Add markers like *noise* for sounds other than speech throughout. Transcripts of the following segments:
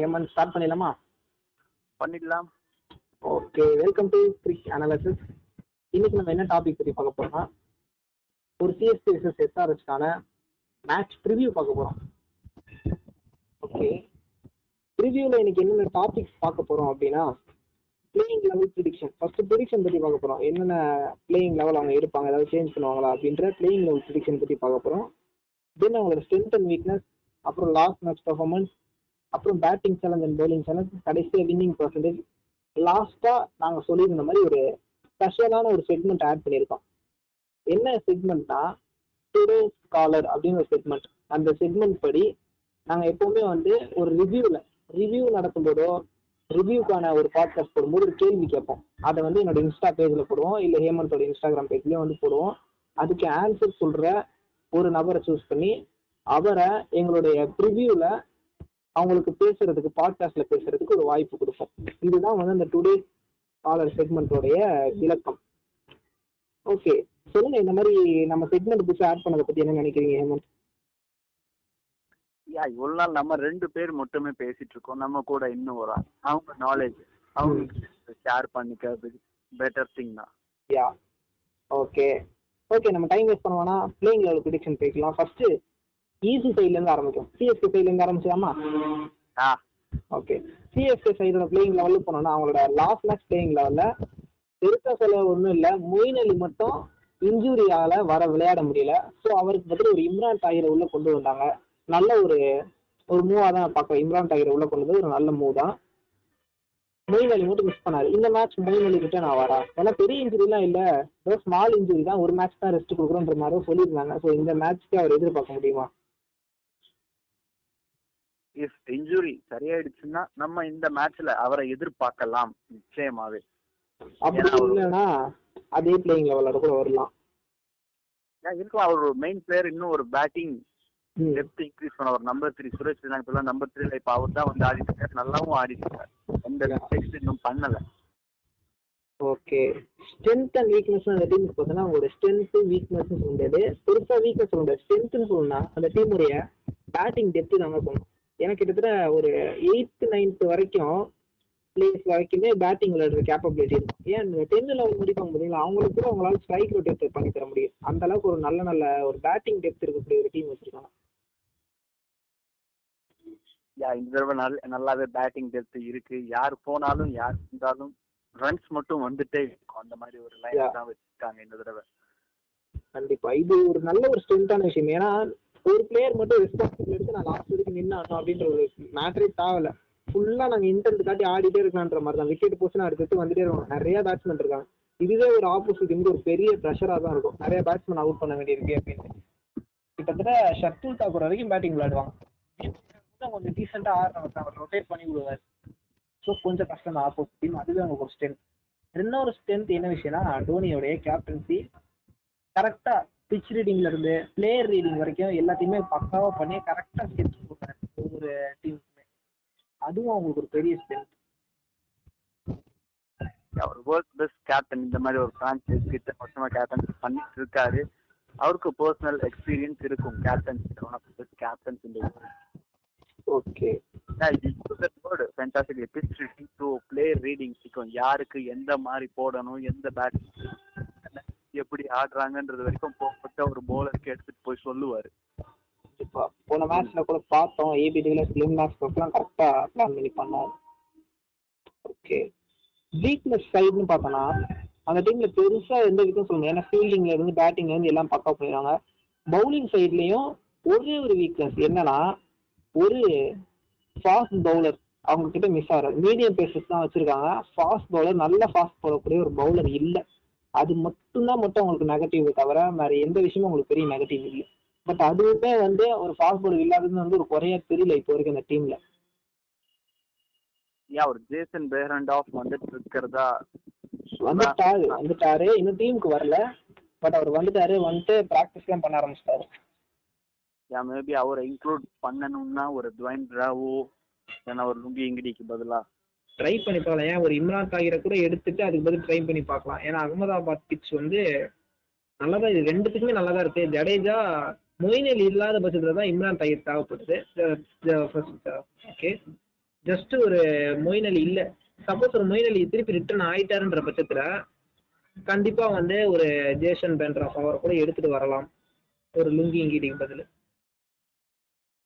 Hemant start பண்ணிடலாமா? பண்ணிடலாம். Okay welcome to cric analysis இன்னைக்கு நம்ம என்ன டாபிக் பற்றி பார்க்க போறோம்னா ஒரு சிஎஸ்டி விசஸ் எஸ்ஆர்ஹெச்க்கான மேட்ச் ப்ரிவியூ பார்க்க போறோம். ஓகே ப்ரிவியூவில் இன்னைக்கு என்னென்ன டாபிக்ஸ் பார்க்க போறோம் அப்படின்னா playing eleven prediction first prediction பற்றி பார்க்க போறோம். என்னென்ன பிளேயிங் லெவல் அவங்க இருப்பாங்க ஏதாவது சேஞ்ச் பண்ணுவாங்களா அப்படின்ற பிளேயிங் லெவல் ப்ரிடிக்ஷன் பற்றி பார்க்க போறோம். தென் அவங்களோட ஸ்ட்ரென்த் அண்ட் வீக்னஸ் அப்புறம் லாஸ்ட் மேட்ச் பர்ஃபார்மன்ஸ் அப்புறம் batting challenge and bowling challenge கடைசியாக வின்னிங் பர்சன்டேஜ் லாஸ்ட்டாக நாங்கள் சொல்லியிருந்த மாதிரி ஒரு ஸ்பெஷலான ஒரு செக்மெண்ட் ஆட் பண்ணியிருக்கோம். என்ன செக்மெண்ட்னா டுடே ஸ்காலர் அப்படின்னு ஒரு செக்மெண்ட் அந்த செக்மெண்ட் படி நாங்கள் எப்போவுமே வந்து ஒரு ரிவ்யூவில் ரிவ்யூ நடக்கும்போதோ ரிவ்யூக்கான ஒரு பாட்காஸ்ட் போடும்போது ஒரு கேள்வி கேட்போம். அதை வந்து என்னோட இன்ஸ்டா பேஜில் போடுவோம் இல்லை ஹேமந்தோட இன்ஸ்டாகிராம் பேஜ்லேயும் வந்து போடுவோம். அதுக்கு ஆன்சர் சொல்கிற ஒரு நபரை சூஸ் பண்ணி அவரை எங்களுடைய ப்ரிவியூவில் அவங்களுக்கு பேசுறதுக்கு பாட்காஸ்ட்ல பேசுறதுக்கு ஒரு வாய்ப்பு கொடுப்போம். இதுதான் வந்து அந்த டுடே காலர் செக்மெண்ட்டோடைய விளக்கம். ஓகே சொல்லுங்க இந்த மாதிரி நம்ம செக்மெண்ட் புதுசாக ஆட் பண்ணதை பத்தி என்ன நினைக்கிறீங்க ஹேமந்த்? யா இவ்வளவு நாள் நம்ம ரெண்டு பேர் மட்டுமே பேசிட்டு இருக்கோம். நம்ம கூட இன்னும் ஒரு அவங்க நாலேஜ் அவங்க ஷேர் பண்ணிக்கிறது பெட்டர் திங் தான். யா. ஓகே ஓகே நம்ம டைம் வேஸ்ட் பண்ண வேணாம் பிளேயிங் லெவல் ப்ரிடிக்ஷன் பேசலாம் ஃபர்ஸ்ட் ஈஸி சைட்ல இருந்து ஆரம்பிக்கும். சிஎஸ்கே சைட்ல இருந்து ஆரம்பிச்சலாமா ஓகே சிஎஸ்கே சைடோட பிளேயிங் லெவலில் போனோம்னா அவங்களோட லாஸ்ட் மேட்ச் பிளேயிங் லெவலில் பெருசா செலவு ஒன்றும் இல்லை. மொயின் அலி மட்டும் இன்ஜுரியால வர விளையாட முடியல. ஸோ அவருக்கு பதில் ஒரு இம்ரான் தாகிரை உள்ள கொண்டு வந்தாங்க. நல்ல ஒரு ஒரு மூவாக தான் பார்க்குறோம் இம்ரான் தாகிரை உள்ள கொண்டு வந்து ஒரு நல்ல மூவ் தான். மொயின் அலி மட்டும் மிஸ் பண்ணாரு. இந்த மேட்ச் மொயின் அலி கிட்ட நான் வரேன் ஏன்னா பெரிய இன்ஜுரிலாம் இல்லை. ஏதோ ஸ்மால் இன்ஜுரி தான். ஒரு மேட்ச் தான் ரெஸ்ட் கொடுக்குறோன்ற மாதிரி சொல்லியிருந்தாங்க. ஸோ இந்த மேட்ச்க்கு அவர் எதிர்பார்க்க முடியுமா? இஃப் இன்ஜுரி சரியாயிடுச்சுன்னா நம்ம இந்த மேட்ச்ல அவரை எதிர்பார்க்கலாம். நிச்சயமாவே. அதே பிளேயிங் லெவலோட கூட வரலாம். ஏன் இருக்கும் அவர் ஒரு மெயின் பிளேயர் இன்னும் ஒரு பேட்டிங். டெப்த் இன்க்ரீஸ் பண்ண ஒரு நம்பர் த்ரீ சுரேஷ் இப்பெல்லாம் நம்பர் த்ரீல இப்ப அவர் தான் வந்து ஆடிட்டு இருக்காரு. நல்லாவும் ஆடிட்டு இருக்காரு. எந்த மிஸ்டேக்ஸ் இன்னும் பண்ணல. ஓகே ஸ்ட்ரென்த் அண்ட் வீக்னஸ் அந்த டீமுக்கு பார்த்தோன்னா அவங்களோட ஸ்ட்ரென்த் வீக்னஸ் சொல்ல முடியாது. பெருசா வீக்னஸ் சொல்ல முடியாது. ஸ்ட்ரென்த்னு சொல்லணும்னா அந்த டீமுடைய பேட்டிங் டெப்த் தாங்க சொல்லணும் எனக்கு கிட்டத்தட்ட ஒரு எயித்து நைன்த் வரைக்கும் பிளேஸ் வரைக்குமே பேட்டிங் விளையாடுற கேப்பபிலிட்டி இருக்கும். ஏன் டென் லெவல் முடிப்பாங்க பார்த்தீங்களா அவங்களுக்கு கூட அவங்களால ஸ்ட்ரைக் ரொட்டேட் பண்ணி தர முடியும். அந்த அளவுக்கு ஒரு நல்ல நல்ல ஒரு பேட்டிங் டெப்த் இருக்கக்கூடிய ஒரு டீம் வச்சிருக்காங்க. யா இந்த தடவை நல்ல நல்லாவே பேட்டிங் டெப்த் இருக்கு. யார் போனாலும் யார் இருந்தாலும் ரன்ஸ் மட்டும் வந்துட்டே இருக்கும். அந்த மாதிரி ஒரு. லைன் தான் வச்சிருக்காங்க இந்த தடவை. கண்டிப்பா. இது ஒரு நல்ல ஒரு ஸ்ட்ரென்த்தான விஷயம். ஏன்னா ஒரு பிளேயர் மட்டும் ரெஸ்பான்சிபிள் எடுத்து நான் லாஸ்ட் வரைக்கும் நின்று அப்படின்ற ஒரு மேட்டரே தேவையில்ல. ஃபுல்லா நாங்க இன்டென்ட் காட்டி ஆடிட்டே இருக்கலான்ற மாதிரி தான். விக்கெட் போச்சுன்னா அடுத்து வந்துட்டே இருக்கணும் நிறைய பேட்ஸ்மேன் இருக்காங்க. இதுவே ஒரு ஆப்போசிட் வந்து ஒரு பெரிய ப்ரெஷரா தான் இருக்கும். நிறைய பேட்ஸ்மேன் அவுட் பண்ண வேண்டியிருக்கு அப்படின்னு. கிட்டத்தட்ட ஷர்துல் தாக்கூர் வரைக்கும் பேட்டிங் விளையாடுவாங்க கொஞ்சம் டீசெண்டா ஆடுறவங்க அவர் ரொட்டேட் பண்ணி விடுவார். ஸோ கொஞ்சம் கஷ்டம் தான். ஆப்போசிட் டீம் அதுவே அவங்க ஒரு ஸ்ட்ரென்த் இன்னொரு ஸ்ட்ரென்த் என்ன விஷயம்னா டோனியோடைய கேப்டன்சி கரெக்டா பிச் ரீடிங்ல இருந்து பிளேயர் ரீடிங் வரைக்கும் எல்லாத்தையுமே பக்காவா பண்ணி கரெக்டா ஸ்கெட்ச் போட்டாரு ஒவ்வொரு டீமுக்குமே அதுவும் அவங்களுக்கு ஒரு பெரிய ஸ்ட்ரென்த் அவர் வேர்ல்ட் பெஸ்ட் கேப்டன் இந்த மாதிரி ஒரு பிரான்சைஸ் கிட்ட வருஷமா கேப்டன் பண்ணிட்டு இருக்காரு. அவருக்கு பர்சனல் எக்ஸ்பீரியன்ஸ் இருக்கும் captain one of best captains இந்த okay fantastic pitch reading to player reading இருக்கும் யாருக்கு எந்த மாதிரி போடணும் எந்த பேட் எப்படி ஆடுறாங்கன்றது வரைக்கும் போட்ட ஒரு போலருக்கு எடுத்துட்டு போய் சொல்லுவாரு. போன மேட்ச்ல கூட பார்த்தோம் ஏபி டிவில ஸ்லிம் மேட்ச்லாம் கரெக்டா பிளான் பண்ணி பண்ணோம். ஓகே வீக்னஸ் சைடுன்னு பார்த்தோம்னா அந்த டீம்ல பெருசா எந்த வீக்கும் சொல்லணும் ஏன்னா ஃபீல்டிங்ல இருந்து பேட்டிங்ல இருந்து எல்லாம் பக்கா பண்ணிடுவாங்க பவுலிங் சைட்லயும் ஒரே ஒரு வீக்னஸ் என்னன்னா ஒரு ஃபாஸ்ட் பவுலர் அவங்க கிட்ட மிஸ் ஆகுறது மீடியம் பேசஸ் தான் வச்சிருக்காங்க. ஃபாஸ்ட் பவுலர் நல்ல ஃபாஸ்ட் போடக்கூடிய ஒரு பவுலர் இல்லை. அது மட்டும்தான் மட்டும் அவங்களுக்கு நெகட்டிவ் தவிர வேற எந்த விஷயமும் உங்களுக்கு பெரிய நெகட்டிவ் இல்லை. பட் அதுவுமே வந்து ஒரு ஃபாஸ்ட் பவுலர் இல்லாதது வந்து ஒரு குறையா தெரியல இப்போ வரைக்கும் அந்த டீம்ல ஏன் ஒரு ஜேசன் பேரண்ட் ஆஃப் வந்துட்டு இருக்கிறதா? வந்துட்டாரு வந்துட்டாரு. இன்னும் டீமுக்கு வரல. பட் அவர் வந்துட்டாரு வந்துட்டு ப்ராக்டிஸ் எல்லாம் பண்ண ஆரம்பிச்சிட்டாரு. ஏன் மேபி அவரை இன்க்ளூட் பண்ணணும்னா ஒரு துவைன் பிராவோ ஏன்னா ஒரு லுங்கி இங்கிடிக்கு பதிலா? ட்ரை பண்ணி பார்க்கலாம். ஏன்? ஒரு இம்ரான் தாகிரை கூட எடுத்துட்டு அதுக்கு பதில் ட்ரை பண்ணி பார்க்கலாம். ஏன்னா அகமதாபாத் பிச் வந்து நல்லதா இது ரெண்டுத்துக்குமே நல்லதா இருக்கு. ஜடேஜா மொயின் அலி இல்லாத பட்சத்துல தான் இம்ரான் தாகிர் தேவைப்படுது. ஓகே ஜஸ்ட் ஒரு மொயின் அலி இல்ல. சப்போஸ் ஒரு மொயின் அலி திருப்பி ரிட்டர்ன் ஆயிட்டாருன்ற பட்சத்துல கண்டிப்பா வந்து ஒரு ஜேசன் பென்ட்ராஃப் அவரை கூட எடுத்துட்டு வரலாம். ஒரு லுங்கி இங்கிட்டிக்கு பதில்.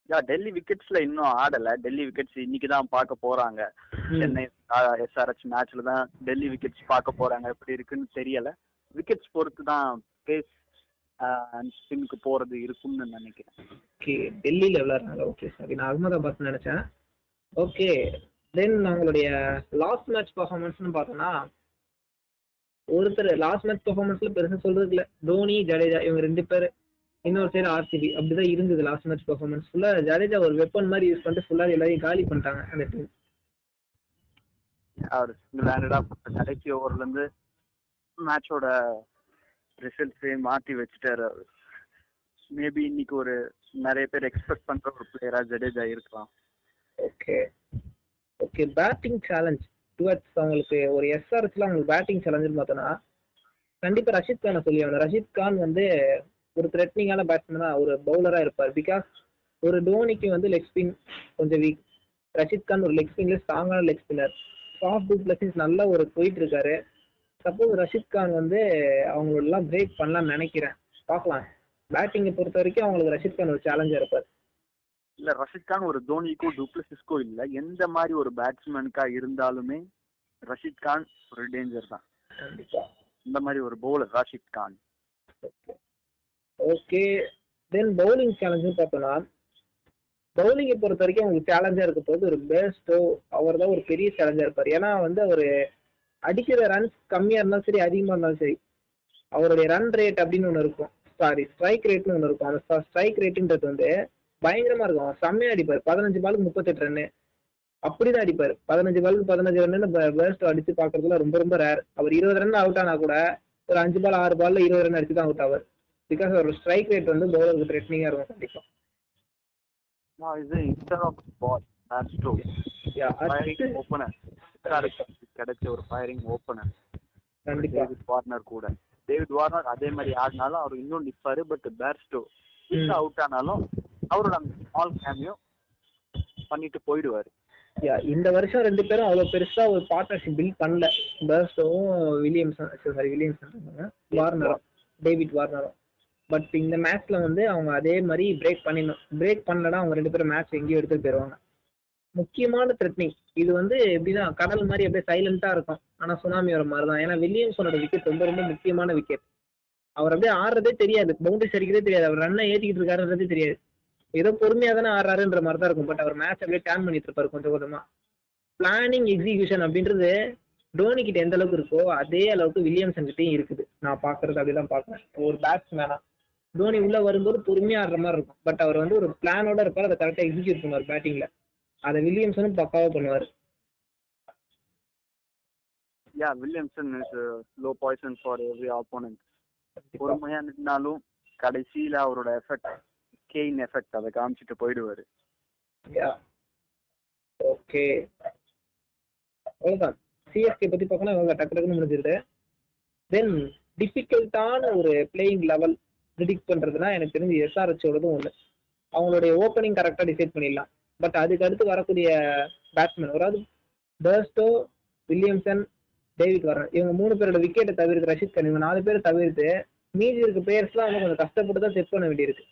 யா டெல்லி விக்கெட்ஸ்ல இன்னும் ஆடல. டெல்லி விக்கெட்ஸ் இன்னைக்கு தான் பார்க்க போறாங்க. சென்னை எஸ்ஆர்ஹெச் மேட்ச்ல தான் டெல்லி விக்கெட்ஸ் பார்க்க போறாங்க. எப்படி இருக்குன்னு தெரியல. விக்கெட்ஸ் பொறுத்து தான் பேஸ் ஸ்பின்னுக்கு போறது இருக்கும்னு நினைக்கிறேன். ஓகே டெல்லியில் விளையாடுறாங்க. ஓகே சாரி நான் அகமதாபாத் நினைச்சேன். ஓகே தென் அவங்களுடைய லாஸ்ட் மேட்ச் பர்ஃபார்மன்ஸ்னு பார்த்தோம்னா ஒருத்தர் லாஸ்ட் மேட்ச் பர்ஃபார்மன்ஸ்ல பெருசா சொல்றதுக்கு இல்ல. தோனி ஜடேஜா இவங்க ரெண்டு பேர். இன்னொரு சைடு ஆர்சிபி அப்படிதான் இருந்தது லாஸ்ட் மேட்ச் பர்ஃபார்மன்ஸ் ஃபுல்லா ஜடேஜா ஒரு வெப்பன் மாதிரி யூஸ் பண்ணிட்டு ஃபுல்லா எல்லாரையும் காலி பண்ணிட்டாங்க அந்த டீம் அவர் விளையாண்டா கடைசி ஓவர்ல இருந்து மேட்சோட ரிசல்ட்ஸே மாத்தி வச்சுட்டாரு அவரு. மேபி இன்னைக்கு ஒரு நிறைய பேர் எக்ஸ்பெக்ட் பண்ற ஒரு பிளேயரா ஜடேஜா இருக்கலாம். Okay okay batting challenge towards அவங்களுக்கு ஒரு எஸ்ஆர்எஸ்ல அவங்களுக்கு பேட்டிங் சேலஞ்சுன்னு பார்த்தோன்னா கண்டிப்பா ரஷித் கானை சொல்லி ஆகணும். ரஷித் கான் வந்து ஒரு த்ரெட்னிங்கான பேட்ஸ்மேனா ஒரு பவுலரா இருப்பார். பிகாஸ் ஒரு டோனிக்கு வந்து லெக் ஸ்பின் கொஞ்சம் வீக் ரஷித் கான் ஒரு லெக் ஸ்பின்ல ஸ்ட்ராங்கான லெக் ஸ்பின்னர் சாஃப்ட் டூப்ளசிஸ் நல்ல ஒரு போயிட்டு இருக்காரு. சப்போஸ் ரஷித் கான் வந்து அவங்களெல்லாம் பிரேக் பண்ணலாம்னு நினைக்கிறேன். பார்க்கலாம். பேட்டிங்கை பொறுத்த வரைக்கும் அவங்களுக்கு ரஷித் கான் ஒரு சேலஞ்சா இருப்பார். இல்ல ரஷித் கான் ஒரு தோனிக்கோ டூப்ளசிஸ்க்கோ இல்ல. எந்த மாதிரி ஒரு பேட்ஸ்மேனுக்கா இருந்தாலுமே ரஷித் கான் ஒரு டேஞ்சர் தான். கண்டிப்பா. இந்த மாதிரி ஒரு bowler Rashid Khan. Okay then bowling சேலஞ்சுன்னு பார்த்தோம்னா பவுலிங்கை பொறுத்த வரைக்கும் அவங்களுக்கு சேலஞ்சா இருக்க போது ஒரு பேஸ்டோ அவர் தான் ஒரு பெரிய சேலஞ்சா இருப்பார். ஏன்னா வந்து அவர் அடிக்கிற ரன்ஸ் கம்மியா இருந்தாலும் சரி அதிகமா இருந்தாலும் சரி அவருடைய ரன் ரேட் அப்படின்னு ஒன்று இருக்கும். சாரி ஸ்ட்ரைக் ரேட்னு ஒன்று இருக்கும். அந்த ஸ்ட்ரைக் ரேட்டுன்றது வந்து பயங்கரமா இருக்கும். அவர் அடிப்பார். பதினஞ்சு பாலுக்கு முப்பத்தெட்டு ரன்னு அப்படிதான் அடிப்பார். பதினஞ்சு பாலுக்கு பதினஞ்சு ரன்னு பேஸ்டோ அடிச்சு பார்க்குறதுல ரொம்ப ரொம்ப ரேர் அவர் இருபது ரன் அவுட் ஆனால் கூட ஒரு அஞ்சு பால் ஆறு பால்ல இருபது ரன் அடிச்சு தான் அவுட் ஆவார். பிகாஸ் அவர் ஸ்ட்ரைக் ரேட் வந்து பவுலருக்கு த்ரெட்னிங்கா இருக்கும் கண்டிப்பா. இது இன்ஸ்டர் of ball Bairstow Yeah, firing அடுத்து- ஓப்பனர் கிடைச்ச ஒரு ஃபயரிங் ஓப்பனர் கண்டிப்பா. டேவிட் வார்னர் கூட. டேவிட் வார்னர் அதே மாதிரி ஆடினாலும் அவர் இன்னும் நிப்பாரு பட் பேர்ஸ்டோ. அவுட் ஆனாலும் அவரோட ஸ்மால் கேமியோ பண்ணிட்டு போயிடுவாரு. இந்த வருஷம் ரெண்டு பேரும் அவ்வளவு பெருசா ஒரு பார்ட்னர்ஷிப் பில்ட் பண்ணல. பர்ஸ்டோவும் வில்லியம்சன் சாரி வில்லியம்சன் வார்னரும் டேவிட் வார்னரும் பட் இந்த மேட்ச்ல வந்து அவங்க அதே மாதிரி பிரேக் பண்ணிடணும். பிரேக் பண்ணலன்னா அவங்க ரெண்டு பேரும் மேட்ச் எங்கேயும் எடுத்துட்டு போயிடுவாங்க முக்கியமான த்ரெட்னிங் இது வந்து எப்படின்னா கடல் மாதிரி அப்படியே சைலண்டா இருக்கும். ஆனா சுனாமி வர மாதிரி தான் ஏன்னா வில்லியம்ஸோட விக்கெட் ரொம்ப ரொம்ப முக்கியமான விக்கெட் அவர் அப்படியே ஆடுறதே தெரியாது. பவுண்டரி சரிக்கிறதே தெரியாது. அவர் ரன்னை ஏற்றிக்கிட்டு இருக்காருன்றதே தெரியாது. ஏதோ பொறுமையா தானே ஆடுறாருன்ற மாதிரி தான் இருக்கும். பட் அவர் மேட்ச் அப்படியே டேர்ன் பண்ணிட்டு இருப்பாரு கொஞ்சம் கொஞ்சமா. பிளானிங் எக்ஸிகியூஷன் அப்படின்றது டோனி கிட்ட எந்த அளவுக்கு இருக்கோ அதே அளவுக்கு வில்லியம்சன் கிட்டயும் இருக்குது. நான் பாக்குறது அப்படிதான் பாக்குறேன் ஒரு பேட்ஸ்மேனா தோனி உள்ள வரும்போது பொறுமையா ஆடுற மாதிரி இருக்கும். பட் அவர் வந்து ஒரு பிளானோட இருப்பார். அதை கரெக்டா எக்ஸிக்யூட் பண்ணுவார் பேட்டிங்ல அதை வில்லியம்சனும் பக்காவா பண்ணுவார். Yeah Williamson is low poison for every opponent பொறுமையா நின்னாலும் கடைசியில அவரோட எஃபெக்ட் கெயின் எஃபெக்ட் அதை காமிச்சிட்டு போயிடுவாரு. ஓகே அவ்வளவுதான். சிஎஸ்கே பத்தி பார்க்கணும் இவங்க டக்கு டக்குன்னு முடிஞ்சிருது. தென் டிஃபிகல்ட்டான ஒரு பிளேயிங் லெவல் ப்ரிடிக்ட் பண்றதுனா எனக்கு தெரிஞ்சு எஸ்ஆர்ஹெச்சோடதும் ஒன்று அவங்களுடைய ஓப்பனிங் கரெக்டாக டிசைட் பண்ணிடலாம். பட் அதுக்கு அடுத்து வரக்கூடிய பேட்ஸ்மேன் அதாவது பர்ஸ்டோ வில்லியம்சன் டேவிட் வரன் இவங்க மூணு பேரோட விக்கெட்டை தவிர்த்து ரஷித் கன் இவங்க நாலு பேரை தவிர்த்து மீதி இருக்க பிளேயர்ஸ்லாம் வந்து கொஞ்சம் கஷ்டப்பட்டு தான் செட் பண்ண வேண்டியிருக்கு.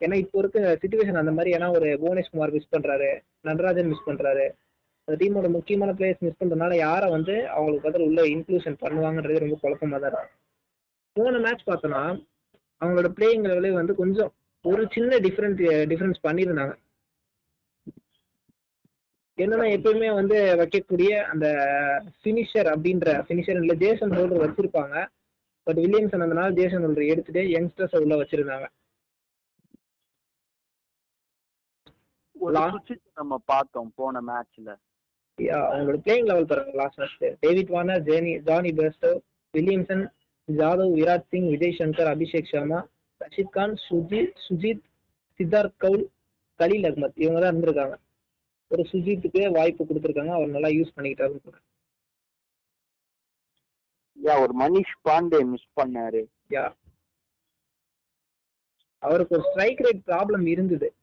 ஏன்னா இப்போ இருக்க சுச்சுவேஷன் அந்த மாதிரி ஏன்னா ஒரு புவனேஷ்குமார் மிஸ் பண்றாரு நடராஜன் மிஸ் பண்றாரு. அந்த டீமோட முக்கியமான பிளேயர்ஸ் மிஸ் பண்றதுனால யாரை வந்து அவங்களுக்கு பதில் உள்ள இன்க்ளூஷன் பண்ணுவாங்கன்றது ரொம்ப குழப்பமா தான் போன மேட்ச் பார்த்தோன்னா அவங்களோட பிளேயிங் லெவலே வந்து கொஞ்சம் ஒரு சின்ன டிஃபரெண்ட் டிஃபரன்ஸ் பண்ணியிருந்தாங்க. என்னன்னா எப்பயுமே வந்து வைக்கக்கூடிய அந்த ஃபினிஷர் அப்படின்ற ஃபினிஷர் இல்ல ஜேசன் ஹோல்டர் வச்சிருப்பாங்க. பட் வில்லியம்சன் அந்த நாள் ஜேசன் ஹோல்டர் எடுத்துட்டு யங்ஸ்டர்ஸ் உள்ள வச்சிருந்தாங்க. நம்ம பார்த்தோம் போன மேட்ச்ல அவங்களோட பிளேயிங் லெவல் பாருங்க last match David Warner Jenny Jonny Bairstow Williamson Jadhav Virat Singh Vijay Shankar Abhishek Sharma Rashid Khan Suchith Suchith Siddarth Kaul Khaleel Ahmed இவங்க தான் இருந்திருக்காங்க. ஒரு சுஜித்துக்கு வாய்ப்பு கொடுத்துருக்காங்க. அவர் நல்லா யூஸ் பண்ணிக்கிட்டாருன்னு சொல்றேன். யா ஒரு மனிஷ் பாண்டே மிஸ் பண்ணாரு. யா. அவருக்கு ஒரு ஸ்ட்ரைக் ரேட் ப்ராப்ளம் இருந்தது.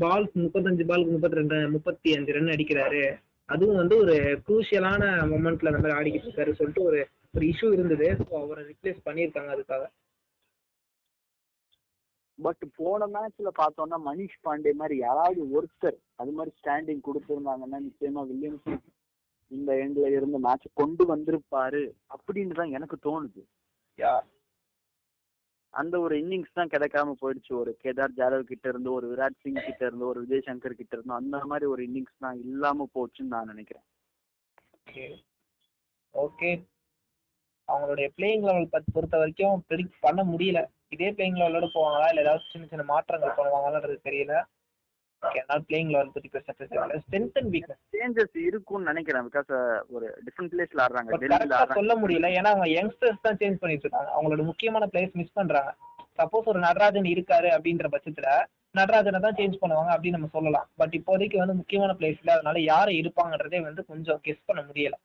பால்ஸ் முப்பத்தஞ்சு பாலுக்கு முப்பத்தி ரெண்டு முப்பத்தி அஞ்சு ரன் அடிக்கிறாரு. அதுவும் வந்து ஒரு குரூஷியலான மொமெண்ட்ல அந்த மாதிரி ஆடிக்கிட்டு இருக்காரு சொல்லிட்டு ஒரு ஒரு இஷ்யூ இருந்தது. ஸோ அவரை ரிப்ளேஸ் பண்ணியிருக்காங்க அதுக்காக. பட் போன மேட்ச்ல பார்த்தோம்னா மனிஷ் பாண்டே மாதிரி யாராவது ஒருத்தர் அது மாதிரி ஸ்டாண்டிங் கொடுத்திருந்தாங்கன்னா நிச்சயமா வில்லியம்ஸ் இந்த எண்ட்ல இருந்து மேட்ச் கொண்டு வந்திருப்பாரு அப்படின்னு தான் எனக்கு தோணுது. அந்த ஒரு இன்னிங்ஸ் தான் கிடைக்காம போயிடுச்சு. ஒரு கேதார் ஜாதவ் கிட்ட இருந்து ஒரு விராட் சிங் கிட்ட இருந்து ஒரு விஜய் சங்கர் கிட்ட இருந்து அந்த மாதிரி ஒரு இன்னிங்ஸ் தான் இல்லாம போச்சுன்னு நான் நினைக்கிறேன். ஓகே ஓகே அவங்களுடைய பிளேயிங் லெவல் பத்தி பொறுத்த வரைக்கும் ப்ரெடிக்ட் பண்ண முடியல. இதே பிளேயிங் லெவலோட போவாங்களா? இல்லை ஏதாவது சின்ன சின்ன மாற்றங்கள் பண்ணுவாங்களான்றது தெரியல. அதனால பிளேயிங் லெவல் பத்தி பேச தெரியல ஸ்ட்ரென்த் அண்ட் வீக்னஸ் சேஞ்சஸ் இருக்கும்னு நினைக்கிறேன் பிகாஸ் ஒரு டிஃப்ரெண்ட் பிளேஸ்ல ஆடுறாங்க. சொல்ல முடியல. ஏன்னா அவங்க யங்ஸ்டர்ஸ் தான் சேஞ்ச் பண்ணிட்டு இருக்காங்க. அவங்களோட முக்கியமான பிளேயர்ஸ் மிஸ் பண்றாங்க. சப்போஸ் ஒரு நடராஜன் இருக்காரு அப்படின்ற பட்சத்துல நடராஜனை தான் சேஞ்ச் பண்ணுவாங்க அப்படின்னு நம்ம சொல்லலாம். பட் இப்போதைக்கு வந்து முக்கியமான பிளேயர்ஸ் இல்ல அதனால யாரை இருப்பாங்கன்றதே வந்து கொஞ்சம் கெஸ் பண்ண முடியல.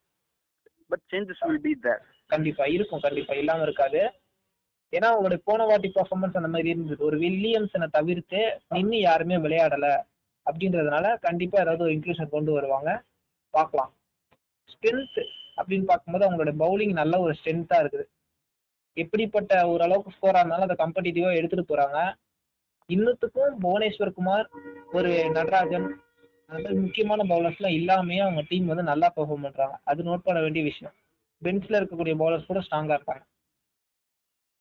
But changes will be there கண்டிப்பா இருக்கும் கண்டிப்பா. இல்லாம இருக்காது. ஏன்னா அவங்களுடைய போன வாட்டி பர்ஃபார்மன்ஸ் அந்த மாதிரி இருந்தது. ஒரு வில்லியம்ஸனை தவிர்த்து நின்று யாருமே விளையாடல அப்படின்றதுனால கண்டிப்பா ஏதாவது ஒரு இன்க்ளூஷன் கொண்டு வருவாங்க. பார்க்கலாம். ஸ்ட்ரென்த் அப்படின்னு பார்க்கும்போது அவங்களோட பவுலிங் நல்ல ஒரு ஸ்ட்ரென்த்தா இருக்குது. எப்படிப்பட்ட ஓரளவுக்கு ஸ்கோரா இருந்தாலும் அதை கம்படிட்டிவா எடுத்துட்டு போறாங்க. இன்னத்துக்கும் புவனேஸ்வர் குமார் ஒரு நடராஜன் அந்த மாதிரி முக்கியமான பவுலர்ஸ்லாம் இல்லாமே அவங்க டீம் வந்து நல்லா பெர்ஃபார்ம் பண்றாங்க. அது நோட் பண்ண வேண்டிய விஷயம். பெஞ்ச்ல இருக்கக்கூடிய பவுலர்ஸ் கூட ஸ்ட்ராங்கா இருக்காங்க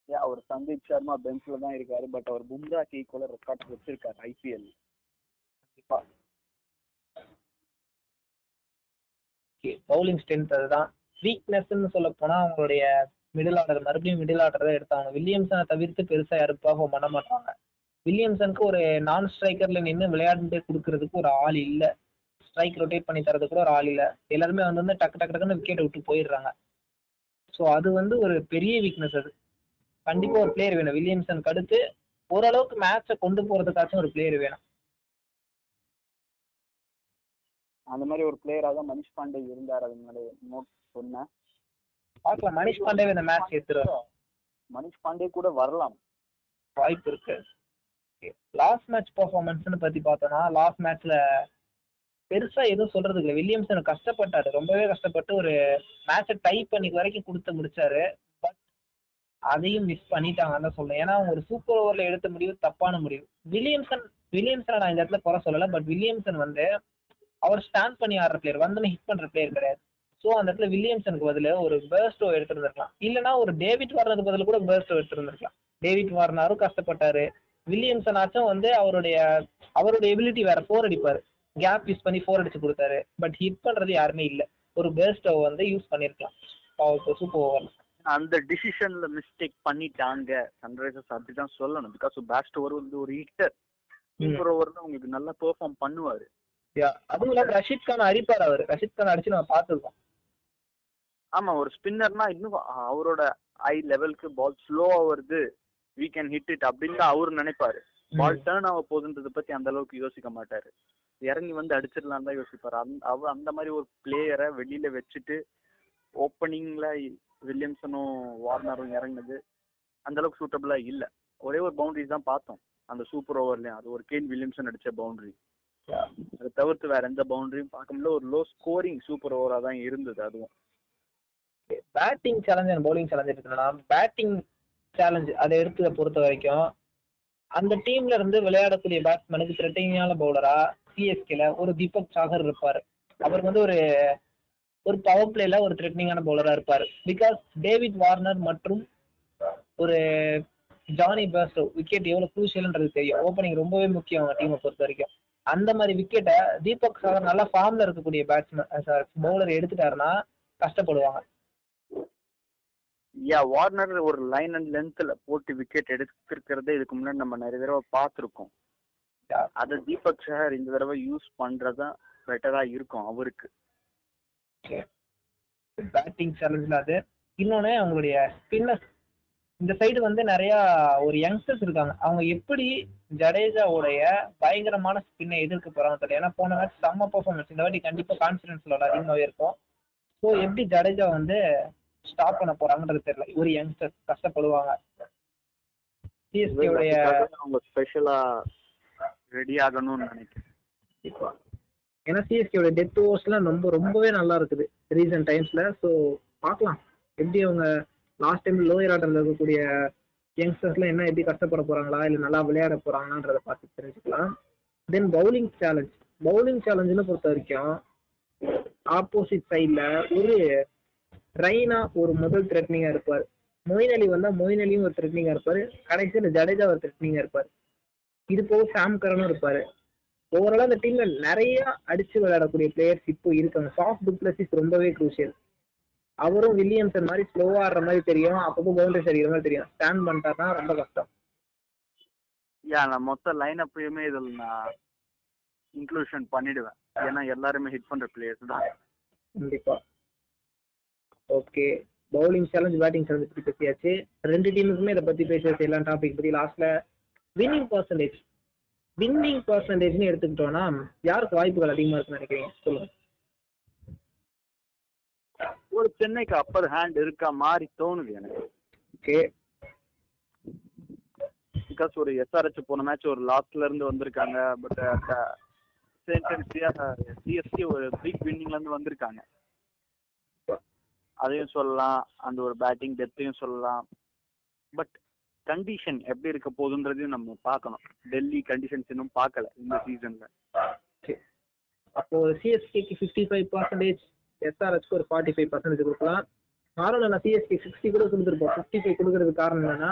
ஏன் அவர் சந்தீப் சர்மா பெஞ்ச்ல தான் இருக்காரு. பட் அவர் பும்ராக்கு ஈக்குவலா ரெக்கார்ட் வச்சிருக்காரு ஐபிஎல் கண்டிப்பா. பவுலிங் ஸ்ட்ரென்த் அதுதான். வீக்னஸ்ன்னு சொல்ல போனா அவங்களுடைய மிடில் ஆர்டர் மறுபடியும் மிடில் ஆர்டர் தான் எடுத்தாங்க வில்லியம்சனை தவிர்த்து பெருசா யாரும் பெர்ஃபார்ம் பண்ண மாட்டாங்க. வில்லியம்சனுக்கு ஒரு நான் ஸ்ட்ரைக்கர்ல நின்று விளையாண்டு கொடுக்கறதுக்கு ஒரு ஆள் இல்ல. ஸ்ட்ரைக் ரொட்டேட் பண்ணி தரதுக்கு கூட ஒரு ஆள் இல்ல. எல்லாருமே வந்து டக்கு டக்கு டக்குன்னு விக்கெட் விட்டு போயிடுறாங்க. ஸோ அது வந்து ஒரு பெரிய வீக்னஸ் அது. கண்டிப்பா ஒரு பிளேயர் வேணும். வில்லியம்சனுக்கு அடுத்து ஓரளவுக்கு மேட்சை கொண்டு போறதுக்காச்சும் ஒரு பிளேயர் வேணும். அந்த மாதிரி ஒரு பிளேயரா தான் மனிஷ் பாண்டே இருந்தார் அது முன்னாடி நோட் சொன்னேன். பார்க்கலாம். மனிஷ் பாண்டே இந்த மேட்ச் எடுத்துருவார் மனிஷ் பாண்டே கூட வரலாம். வாய்ப்பு இருக்கு. லாஸ்ட் மேட்ச் பர்ஃபார்மன்ஸ்னு பத்தி பார்த்தோம்னா லாஸ்ட் மேட்ச்ல பெருசா எதுவும் சொல்றதுக்கு இல்லை. வில்லியம்சன் கஷ்டப்பட்டாரு. ரொம்பவே கஷ்டப்பட்டு ஒரு மேட்சை டைப் பண்ணி வரைக்கும் கொடுத்து முடிச்சாரு. பட் அதையும் மிஸ் பண்ணிட்டாங்கன்னு தான் சொல்லுவேன் ஏன்னா அவங்க ஒரு சூப்பர் ஓவர்ல எடுத்த முடிவு தப்பான முடிவு. வில்லியம்சன் வில்லியம்சனை நான் இந்த இடத்துல குறை சொல்லல. பட் வில்லியம்சன் வந்து அவர் ஸ்டாண்ட் பண்ணி ஆடுற பிளேயர் வந்து ஹிட் பண்ற பிளேயர் கிடையாது. ஸோ அந்த இடத்துல வில்லியம்சனுக்கு பதில் ஒரு பேர்ஸ்டோ எடுத்திருந்திருக்கலாம். இல்லைன்னா ஒரு டேவிட் வார்னருக்கு பதில் கூட பேர்ஸ்டோ எடுத்திருந்திருக்கலாம். டேவிட் வார்னாரும் கஷ்டப்பட்டாரு. வில்லியம்சன் ஆச்சும் வந்து அவருடைய அவருடைய எபிலிட்டி வேற போர் அடிப்பாரு. கேப் யூஸ் பண்ணி ஃபோர் அடிச்சு கொடுத்தாரு. பட் ஹிட் பண்றது யாருமே இல்லை. ஒரு பேர்ஸ்டோ வந்து யூஸ் பண்ணிருக்கலாம். சூப்பர் ஓவர் அந்த டிசிஷன்ல மிஸ்டேக் பண்ணிட்டாங்க. சன்ரைசர்ஸ் அப்படிதான் சொல்லணும். பிகாஸ் பேஸ்ட் ஓவர் வந்து ஒரு ஹிட்டர் சூப்பர் ஓவர்ல உங்களுக்கு நல்லா பெர்ஃபார்ம் பண்ணுவாரு. அதுவும் இல்லாம ரஷீத் கான் அடிப்பார் அவர். ரஷீத் கான் அடிச்சு நம்ம பார்த்துருக்கோம். ஆமா ஒரு ஸ்பின்னர்னா இன்னும் அவரோட ஐ லெவலுக்கு பால் ஸ்லோவா வருது. வீ கேன் ஹிட் இட் அப்படின்னு அவரு நினைப்பாரு. பால் டேர்ன் ஆக போகுதுன்றத பத்தி அந்த அளவுக்கு யோசிக்க மாட்டாரு. இறங்கி வந்து அடிச்சிடலாம் தான் யோசிப்பாரு. அந்த அவர் அந்த மாதிரி ஒரு பிளேயரை வெளியில வச்சுட்டு ஓப்பனிங்ல வில்லியம்சனும் வார்னரும் இறங்குனது அந்த அளவுக்கு சூட்டபிளா இல்ல. ஒரே ஒரு பவுண்டரி தான் பார்த்தோம். அந்த சூப்பர் ஓவர்லயும் அது ஒரு கேன் வில்லியம்சன் அடிச்ச பவுண்டரி அதை தவிர்த்து வேற எந்த பவுண்டரியும் பார்க்க முடியல. ஒரு லோ ஸ்கோரிங் சூப்பர் ஓவரா தான் இருந்தது அதுவும். Batting challenge and bowling challenge இருக்குன்னா பேட்டிங் சேலஞ்ச் அதை எடுத்ததை பொறுத்த வரைக்கும் அந்த டீம்ல இருந்து விளையாடக்கூடிய பேட்ஸ்மேனுக்கு த்ரெட்டிங்கான பவுலரா சிஎஸ்கேல ஒரு தீபக் சாகர் இருப்பாரு. அவர் வந்து ஒரு ஒரு பவர் பிளேல ஒரு த்ரெட்னிங்கான பவுலரா இருப்பாரு. பிகாஸ் டேவிட் வார்னர் மற்றும் ஒரு ஜானி பேஸ்டோ விக்கெட் எவ்வளவு குரூசியல்ன்றது தெரியும். ஓப்பனிங் ரொம்பவே முக்கியம் அவங்க டீமை பொறுத்த வரைக்கும். அந்த மாதிரி விக்கெட்டை தீபக் சாகர் நல்லா ஃபார்ம்ல இருக்கக்கூடிய பேட்ஸ்மேன் சார் பவுலர் எடுத்துட்டாருன்னா கஷ்டப்படுவாங்க. யா வார்னர் ஒரு லைன் அண்ட் லென்த்ல போட்டு விக்கெட் எடுத்திருக்கிறதே இதுக்கு முன்னாடி நம்ம நிறைய தடவை பார்த்துருக்கோம். அதை தீபக் சஹர் இந்த தடவை யூஸ் பண்றதா பெட்டரா இருக்கும் அவருக்கு. பேட்டிங் சேலஞ்சில் அது. இன்னொன்று அவங்களுடைய ஸ்பின்னர்ஸ் இந்த சைடு வந்து நிறைய ஒரு யங்ஸ்டர்ஸ் இருக்காங்க. அவங்க எப்படி ஜடேஜாவுடைய பயங்கரமான ஸ்பின்னை எதிர்க்க போறாங்க தெரியல. ஏன்னா போன மேட்ச் செம்ம பர்ஃபார்மன்ஸ் இந்த வாட்டி கண்டிப்பா கான்ஃபிடன்ஸ் லெவல் அதிகமாகவே இருக்கும். ஸோ எப்படி ஜடேஜா வந்து ஸ்டாப் பண்ண போறாங்கன்றது தெரியல. ஒரு யங்ஸ்டர் கஷ்டப்படுவாங்க. சிஎஸ்கேவுடைய அவங்க ஸ்பெஷலா ரெடி ஆகணும்னு நினைக்கிறேன். இப்போ ஏன்னா சிஎஸ்கேயோட டெத் ஓவர்ஸ்லாம் ரொம்ப ரொம்பவே நல்லா இருக்குது ரீசன்ட் டைம்ஸ்ல ஸோ பார்க்கலாம். எப்படி அவங்க லாஸ்ட் டைம் லோயர் ஆர்டர்ல இருக்கக்கூடிய யங்ஸ்டர்ஸ்லாம் என்ன எப்படி கஷ்டப்பட போறாங்களா இல்லை நல்லா விளையாட போறாங்களான்றத பார்த்து தெரிஞ்சுக்கலாம். தென் பவுலிங் சேலஞ்ச் பவுலிங் சேலஞ்சுன்னு பொறுத்த வரைக்கும் ஆப்போசிட் சைடில் ஒரு ரெய்னா ஒரு முதல் த்ரெட்னிங்கா இருப்பார். மொயின் அலி வந்தா மொயின் அலியும் ஒரு த்ரெட்னிங்கா இருப்பாரு. கடைசியில் ஜடேஜா ஒரு த்ரெட்னிங்கா இருப்பார். இது போக சாம் கரனும் இருப்பாரு. ஓவராலா அந்த டீம்ல நிறைய அடிச்சு விளையாடக்கூடிய பிளேயர்ஸ் இப்போ இருக்காங்க. சாஃப்ட் டுப்ளசிஸ் ரொம்பவே குரூஷியல் அவரும் வில்லியம்சன் மாதிரி ஸ்லோவா ஆடுற மாதிரி தெரியும். அப்பப்போ பவுண்டரிஸ் அடிக்கிற மாதிரி தெரியும். ஸ்டாண்ட் பண்ணிட்டாருன்னா ரொம்ப கஷ்டம். யா நான் மொத்த லைன் அப்பயுமே இதில் நான் இன்க்ளூஷன் பண்ணிடுவேன். ஏன்னா எல்லாருமே ஹிட் பண்ற பிளேயர்ஸ் தான். கண்டிப்பா. Okay bowling challenge batting challenge பத்தி பேசியாச்சு. ரெண்டு டீமுக்குமே இதை பத்தி பேசியாச்சு எல்லா டாபிக் பத்தி லாஸ்ட்ல வின்னிங் பர்சன்டேஜ் வின்னிங் பர்சன்டேஜ்னு எடுத்துக்கிட்டோம்னா யாருக்கு வாய்ப்புகள் அதிகமா இருக்குன்னு நினைக்கிறீங்க? சொல்லுங்க. ஒரு சென்னைக்கு அப்பர் ஹேண்ட் இருக்கா மாதிரி தோணுது எனக்கு. ஓகே பிகாஸ் ஒரு எஸ்ஆர்ஹெச் போன மேட்ச் ஒரு லாஸ்ட்ல இருந்து வந்திருக்காங்க. பட் சிஎஸ்கே ஒரு பிக் வின்னிங்ல இருந்து வந்திருக்காங்க. அதையும் சொல்லலாம். அந்த ஒரு பேட்டிங் டெப்த்தையும் சொல்லலாம். பட் கண்டிஷன் எப்படி இருக்க போகுதுன்றதையும் நம்ம பார்க்கணும். டெல்லி கண்டிஷன்ஸ் இன்னும் பார்க்கல இந்த சீசன்ல அப்போ சிஎஸ்கேக்கு ஃபிஃப்டி ஃபைவ் பர்சன்டேஜ் எஸ்ஆர்எஸ்க்கு ஒரு ஃபார்ட்டி ஃபைவ் பர்சன்டேஜ் கொடுக்கலாம். காரணம் நான் சிஎஸ்கே சிக்ஸ்டி கூட கொடுத்துருப்போம். ஃபிஃப்டி ஃபைவ் கொடுக்கறதுக்கு காரணம் என்னன்னா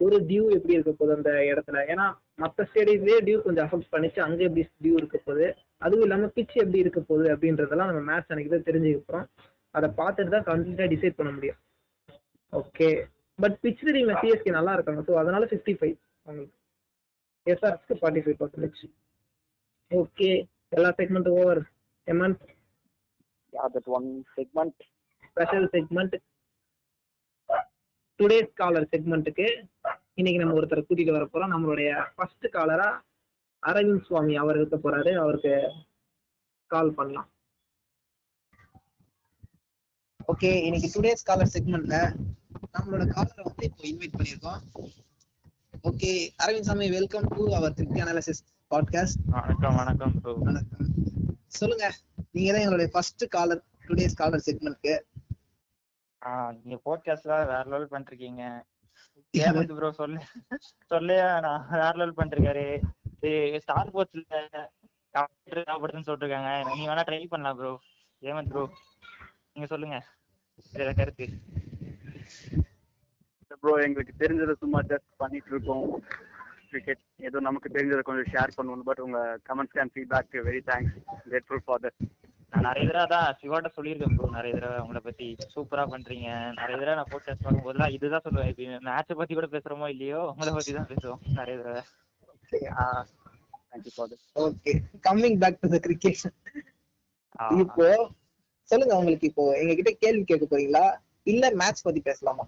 ஒரு டியூ எப்படி இருக்க போகுது அந்த இடத்துல. ஏன்னா மற்ற ஸ்டேடியம்லேயே டியூ கொஞ்சம் அஃபெக்ட் பண்ணிச்சு. அங்கே எப்படி டியூ இருக்க போகுது? அதுவும் இல்லாமல் பிச் எப்படி இருக்க போகுது அப்படின்றதெல்லாம் நம்ம மேட்ச் அன்னைக்கு தான் தெரிஞ்சுக்கிறோம் அதை பார்த்துட்டு தான் கம்ப்ளீட்டாக டிசைட் பண்ண முடியும். ஓகே பட் பிச் தெரியுங்க சிஎஸ்கே நல்லா இருக்காங்க. ஸோ அதனால ஃபிஃப்டி ஃபைவ் அவங்களுக்கு எஸ்ஆர்எஸ்க்கு ஃபார்ட்டி ஃபைவ் பர்சன்டேஜ் ஓகே எல்லா segment over I mean that one segment special segment today's caller செக்மெண்ட்டுக்கு இன்னைக்கு நம்ம ஒருத்தரை கூட்டிட்டு வர போறோம். நம்மளுடைய ஃபர்ஸ்ட் காலரா அரவிந்த் சுவாமி அவர் இருக்க போறாரு. அவருக்கு கால் பண்ணலாம். ஓகே இன்னைக்கு டுடேஸ் காலர் செக்மெண்ட்ல நம்மளோட காலரை வந்து இப்போ இன்வைட் பண்ணியிருக்கோம். ஓகே அரவிந்த் சாமி வெல்கம் டு அவர் திருப்தி அனாலிசிஸ் பாட்காஸ்ட் வணக்கம் வணக்கம் ப்ரோ வணக்கம். சொல்லுங்க நீங்க தான் எங்களுடைய ஃபர்ஸ்ட் காலர் டுடேஸ் காலர் செக்மெண்ட்க்கு நீங்க போட்காஸ்ட்ல வேற லெவல் பண்ணிருக்கீங்க. *laughs* ஏமாந்து ப்ரோ சொல்லு சொல்லையா நான் வேற லெவல் பண்ணிருக்காரு. ஸ்டார் போர்ட்ஸ்ல தேவைப்படுதுன்னு சொல்லிருக்காங்க நீங்க வேணா ட்ரை பண்ணலாம் ப்ரோ ஏமந்த் ப்ரோ நீங்க சொல்லுங்க. இதுல கருத்து. ப்ரோ எங்களுக்கு தெரிஞ்சதை சும்மா ஜஸ்ட் பண்ணிட்டு இருக்கோம் கிரிக்கெட் ஏதோ நமக்கு தெரிஞ்சதை கொஞ்சம் ஷேர் பண்ணுவோம். பட் உங்க comments and feedback very thanks grateful for that நான் நிறைய தடவை தான் சிவாட்ட சொல்லியிருக்கேன் ப்ரோ நிறைய தடவை உங்களை பத்தி. சூப்பரா பண்றீங்க. நிறைய தடவை நான் போட்காஸ்ட் பார்க்கும்போதெல்லாம் இதுதான் சொல்லுவேன். இப்போ மேட்சை பத்தி கூட பேசுறோமோ இல்லையோ உங்களை பத்தி தான் பேசுவோம் நிறைய தடவை. Okay coming back to the cricket ah, இப்போ சொல்லுங்க உங்களுக்கு இப்போ எங்க கிட்ட கேள்வி கேட்க போறீங்களா? இல்ல மேட்ச் பத்தி பேசலாமா?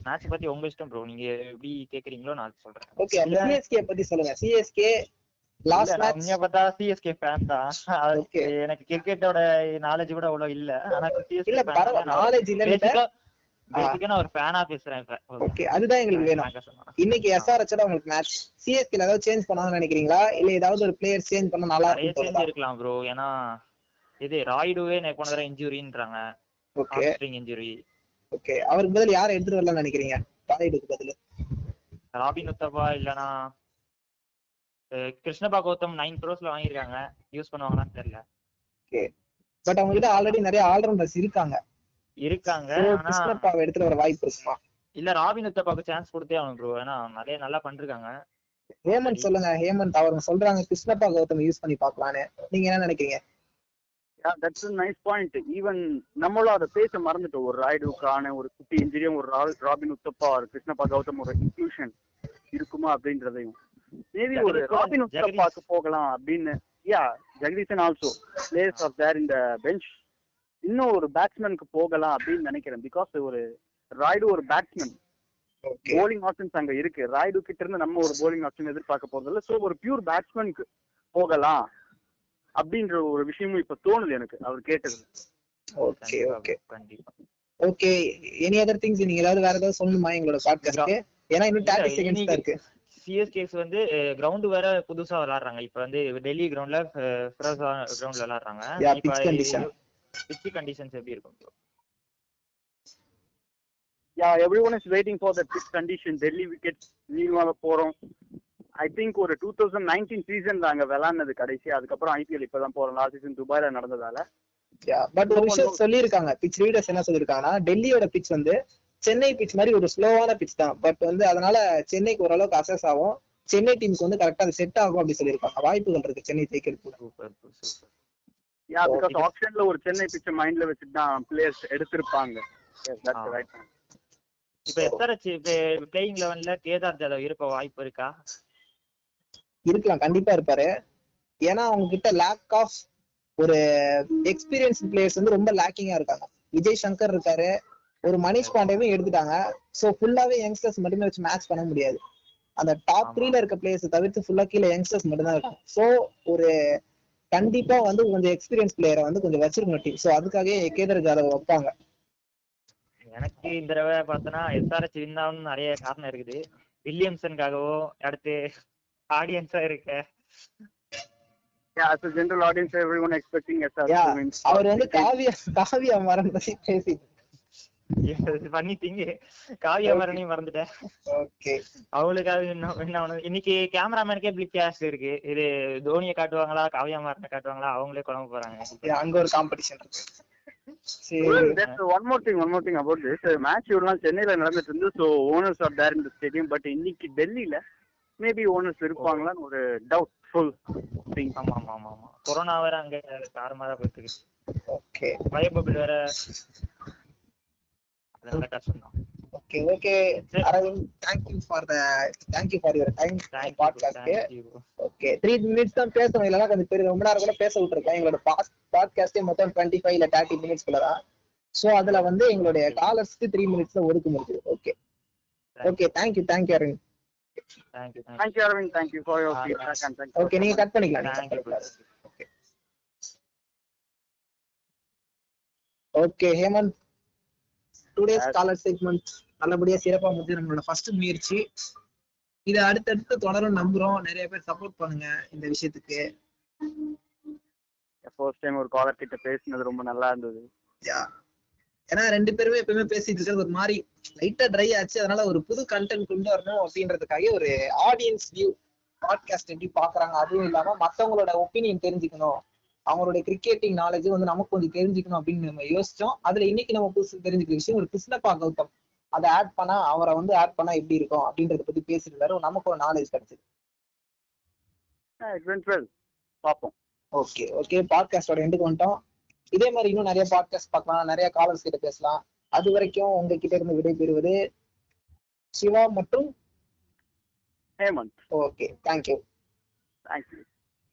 மேட்ச் பத்தி உங்க இஷ்டம் ப்ரோ நீங்க எப்படி கேக்குறீங்களோ நான் சொல்றேன். ஓகே சிஎஸ்கே பத்தி சொல்லுங்க. சிஎஸ்கே லாஸ்ட் மேட்ச் உண்மையா பார்த்தா சிஎஸ்கே ஃபேன் தான். எனக்கு கிரிக்கெட்டோட நாலேஜ் கூட அவ்வளவு இல்ல. ஆனா சிஎஸ்கே இல்ல பரவாயில்ல நாலேஜ் இல்ல. பேசிக்கா நான் ஒரு ஃபேனா பேசுறேன் ஓகே அதுதான் எங்களுக்கு வேணும். இன்னைக்கு எஸ்ஆர்எச் உங்களுக்கு மேட்ச் சிஎஸ்கே ஏதாவது சேஞ்ச் பண்ணாங்கன்னு நினைக்கிறீங்களா? இல்ல ஏதாவது ஒரு பிளேயர் சேஞ்ச் பண்ணா நல்லா இருக்கும் இருக்கலாம் ப்ரோ ஏன்னா இது ராய்டுவே போன தடவை இன்ஜுரின்றாங்க. ஓகே. Hamstring injury okay. அவருக்கு பதில் யாரை எடுத்துட்டு வரலாம்னு நினைக்கிறீங்க? டாய்டுக்கு பதில். ராபின் உத்தப்பா இல்லனா கிருஷ்ணபா கௌதம் நைன் க்ரோஸ்ல வாங்கியிருக்காங்க. யூஸ் பண்ணுவாங்களான்னு தெரியல. பட் அவங்க கிட்ட ஆல்ரெடி நிறைய ஆல்ரவுண்டர்ஸ் இருக்காங்க. இருக்காங்க கிருஷ்ணப்பாவை எடுத்துட்டு வர வாய்ப்பு இருக்குமா? இல்ல ராபின் உத்தப்பாக்கு சான்ஸ் கொடுத்தே ஆகணும் ப்ரோ ஏன்னா நிறைய நல்லா பண்ணிருக்காங்க. ஹேமந்த் சொல்லுங்க. ஹேமந்த் அவங்க சொல்றாங்க கிருஷ்ணப்பா கௌதம் யூஸ் பண்ணி பார்க்கலான்னு. நீங்க என்ன நினைக்கிறீங்க? தட்ஸ் நைஸ் பாயிண்ட் ஈவன் நம்மளும் அதை பேச மறந்துட்டோம். ஒரு ராய்டுக்கான ஒரு குட்டி இன்ஜினியும் ஒரு ராபின் உத்தப்பா ஒரு கிருஷ்ணப்பா கௌதம் ஒரு இன்க்ளூஷன் இருக்குமா அப்படின்றதையும். மேபி ஒரு ராபின். உத்தப்பாக்கு போகலாம் அப்படின்னு. Yeah Jagadeesan also players of there இந்த பெஞ்ச் இன்னும் ஒரு பேட்ஸ்மேனுக்கு போகலாம் அப்படின்னு நினைக்கிறேன். பிகாஸ் ஒரு ராய்டு ஒரு பேட்ஸ்மேன் போலிங் ஆப்ஷன்ஸ் அங்க இருக்கு. ராய்டு கிட்ட இருந்து நம்ம ஒரு போலிங் ஆப்ஷன் எதிர்பார்க்க போறது இல்ல சோ ஒரு பியூர் பேட்ஸ்மேனுக்கு போகலாம். அப்படின்ற ஒரு விஷயமும் இப்ப தோணுது எனக்கு அவர் கேட்டது ஓகே கண்டிப்பா ஓகே. கண்டிப்பா. ஓகே எனி அதர் திங்ஸ் நீங்க ஏதாவது வேற ஏதாவது சொல்லணுமா எங்களோட பாட்காஸ்ட்க்கு ஏன்னா இன்னும் தேர்ட்டி செகண்ட்ஸ் தான் இருக்கு. சிஎஸ்கேஸ் வந்து கிரவுண்ட் வேற புதுசா விளையாடுறாங்க. இப்ப வந்து டெல்லி கிரவுண்ட்ல ஃபிரோசா கிரவுண்ட்ல விளையாடுறாங்க. பிச் கண்டிஷன்ஸ் எப்படி இருக்கும்? Yeah every one is waiting for the pitch condition Delhi wicket நீங்க போறோம். ஐ திங்க் ஒரு டூ தௌசண்ட் நைன்டீன் சீசன் அங்க விளாட்னது கடைசி. அதுக்கப்புறம் ஐபிஎல் இப்பதான் போறோம் லாஸ்ட் சீசன் துபாயில நடந்ததால. பட் ஒரு விஷயம் சொல்லியிருக்காங்க. பிச் ரீடர்ஸ் என்ன சொல்லியிருக்காங்கன்னா டெல்லியோட பிச் வந்து சென்னை பிச் மாதிரி ஒரு ஸ்லோவான பிச் தான். பட் வந்து அதனால சென்னைக்கு ஓரளவுக்கு அசஸ் ஆகும். சென்னை டீமுக்கு வந்து கரெக்டா அது செட் ஆகும் அப்படி சொல்லியிருக்காங்க. வாய்ப்புகள் இருக்கு சென்னை ஜெயிக்கிறதுக்கு சூப்பர் யா பிகாஸ் ஆப்ஷன்ல ஒரு சென்னை பிச்சை மைண்ட்ல வச்சுட்டு தான் பிளேயர்ஸ் எடுத்திருப்பாங்க. இப்ப எஸ்ஆர்எச் பிளேயிங் லெவன்ல கேதார் ஜாதவ் இருக்க வாய்ப்பு இருக்கா? இருக்கலாம் கண்டிப்பா இருப்பாரு. ஏன்னா அவங்க கிட்ட லேக் ஆஃப் ஒரு எக்ஸ்பீரியன்ஸ் பிளேயர்ஸ் வந்து ரொம்ப லேக்கிங்கா இருக்காங்க. விஜய் சங்கர் இருக்காரு ஒரு மணிஷ் பாண்டேவும் எடுத்துட்டாங்க. சோ ஃபுல்லாவே யங்ஸ்டர்ஸ் மட்டுமே வச்சு மேட்ச் பண்ண முடியாது. அந்த டாப். த்ரீல இருக்க பிளேயர்ஸ் தவிர்த்து ஃபுல்லா கீழே யங்ஸ்டர்ஸ் மட்டும் தான் இருக்கும் சோ ஒரு கண்டிப்பா வந்து கொஞ்சம் எக்ஸ்பீரியன்ஸ் பிளேயரை வந்து கொஞ்சம் வச்சிருக்கணும் டீம் சோ அதுக்காகவே கேதர் ஜாதவ் வைப்பாங்க. எனக்கு இந்த தடவை பார்த்தோன்னா வின் ஆகணும்னு நிறைய காரணம் இருக்குது. வில்லியம்சனுக்காகவோ அடுத்து ஆடியன்ஸா இருக்க. Yeah, as a general audience, everyone expecting SR Yeah, to win. அவர் வந்து காவியா காவியா மரம் பத்தி பேசி பண்ணிட்டீங்க. காவியா மரணையும் மறந்துட்டேன். ஓகே அவளுக்காக இன்னும் என்ன இன்னைக்கு கேமராமேனுக்கே பிளிக் கேஷ் இருக்கு. இது தோனியை காட்டுவாங்களா காவியா மரனை காட்டுவாங்களா அவங்களே குழம்பு போறாங்க. அங்க ஒரு காம்படிஷன் இருக்கு. சரி. That's one more thing, one more thing about this. Uh, match இவ்வளவு நாள் சென்னையில நடந்துட்டு இருந்து so owners are there in stadium but இன்னைக்கு டெல்லியில மேபி ஓனர்ஸ் இருப்பாங்களான்னு ஒரு டவுட் ஃபுல் திங் ஆமா ஆமா ஆமா ஆமா கொரோனா வேற அங்க தாறுமாறா போயிட்டு இருக்கு ஓகே பயபபிள் வேற. அதெல்லாம் கஷ்டம் தான் okay okay Aravind thank you for the thank you for your time thank you okay three minutes தான் பேசணும். இல்லைன்னா கொஞ்சம் பேர் ரொம்ப நேரம் கூட பேச விட்டுருக்கேன் எங்களோட பாட்காஸ்டே மொத்தம் டுவெண்ட்டி ஃபைவ் இல்ல தேர்ட்டி மினிட்ஸ் குள்ள தான். ஸோ அதுல வந்து எங்களுடைய காலர்ஸ்க்கு த்ரீ மினிட்ஸ்ல ஒதுக்க முடியுது okay okay thank you thank you Aravind thank you thank you Aravind thank you for your feedback and thank you okay நீங்க கட் பண்ணிக்கலாம். Thank you okay Hemant today's Yes. Caller segment நல்லபடியா சிறப்பா முடிஞ்சு நம்மளோட first முயற்சி. இதை அடுத்தடுத்து தொடரும் நம்புறோம். நிறைய பேர் சப்போர்ட் பண்ணுங்க இந்த விஷயத்துக்கு. ஃபர்ஸ்ட் டைம் ஒரு காலர் கிட்ட பேசினது ரொம்ப நல்லா இருந்தது. Yeah. ஏன்னா ரெண்டு பேருமே எப்பவுமே பேசிட்டு இருக்கிறது ஒரு மாதிரி லைட்டா ட்ரை ஆச்சு. அதனால ஒரு புது கண்டென்ட் கொண்டு வரணும் அப்படின்றதுக்காக ஒரு ஆடியன்ஸ் வியூ பாட்காஸ்ட் எப்படி பாக்குறாங்க அதுவும் இல்லாம மத்தவங்களோட ஒப்பீனியன் தெரிஞ்சுக்கணும். அவங்களுடைய கிரிக்கெட்டிங் நாலேஜ் வந்து நமக்கு கொஞ்சம் தெரிஞ்சுக்கணும் அப்படின்னு நம்ம யோசிச்சோம். அதுல இன்னைக்கு நம்ம புதுசு தெரிஞ்சுக்கிற விஷயம் ஒரு கிருஷ்ணப்பா கௌதம். அதை ஆட் பண்ணா அவரை வந்து ஆட் பண்ணா எப்படி இருக்கும் அப்படின்றத பத்தி பேசிட்டு நமக்கு ஒரு நாலேஜ் கிடைச்சது பார்ப்போம். ஓகே ஓகே பாட்காஸ்டோட எண்டுக்கு வந்துட்டோம். இதே மாதிரி இன்னும் நிறைய பாட்காஸ்ட் பார்க்கலாம். நிறைய காலர்ஸ் கிட்ட பேசலாம். அது வரைக்கும் உங்ககிட்ட இருந்து விடைபெறுவது சிவா மற்றும் ஹேமந்த். Okay thank you thank you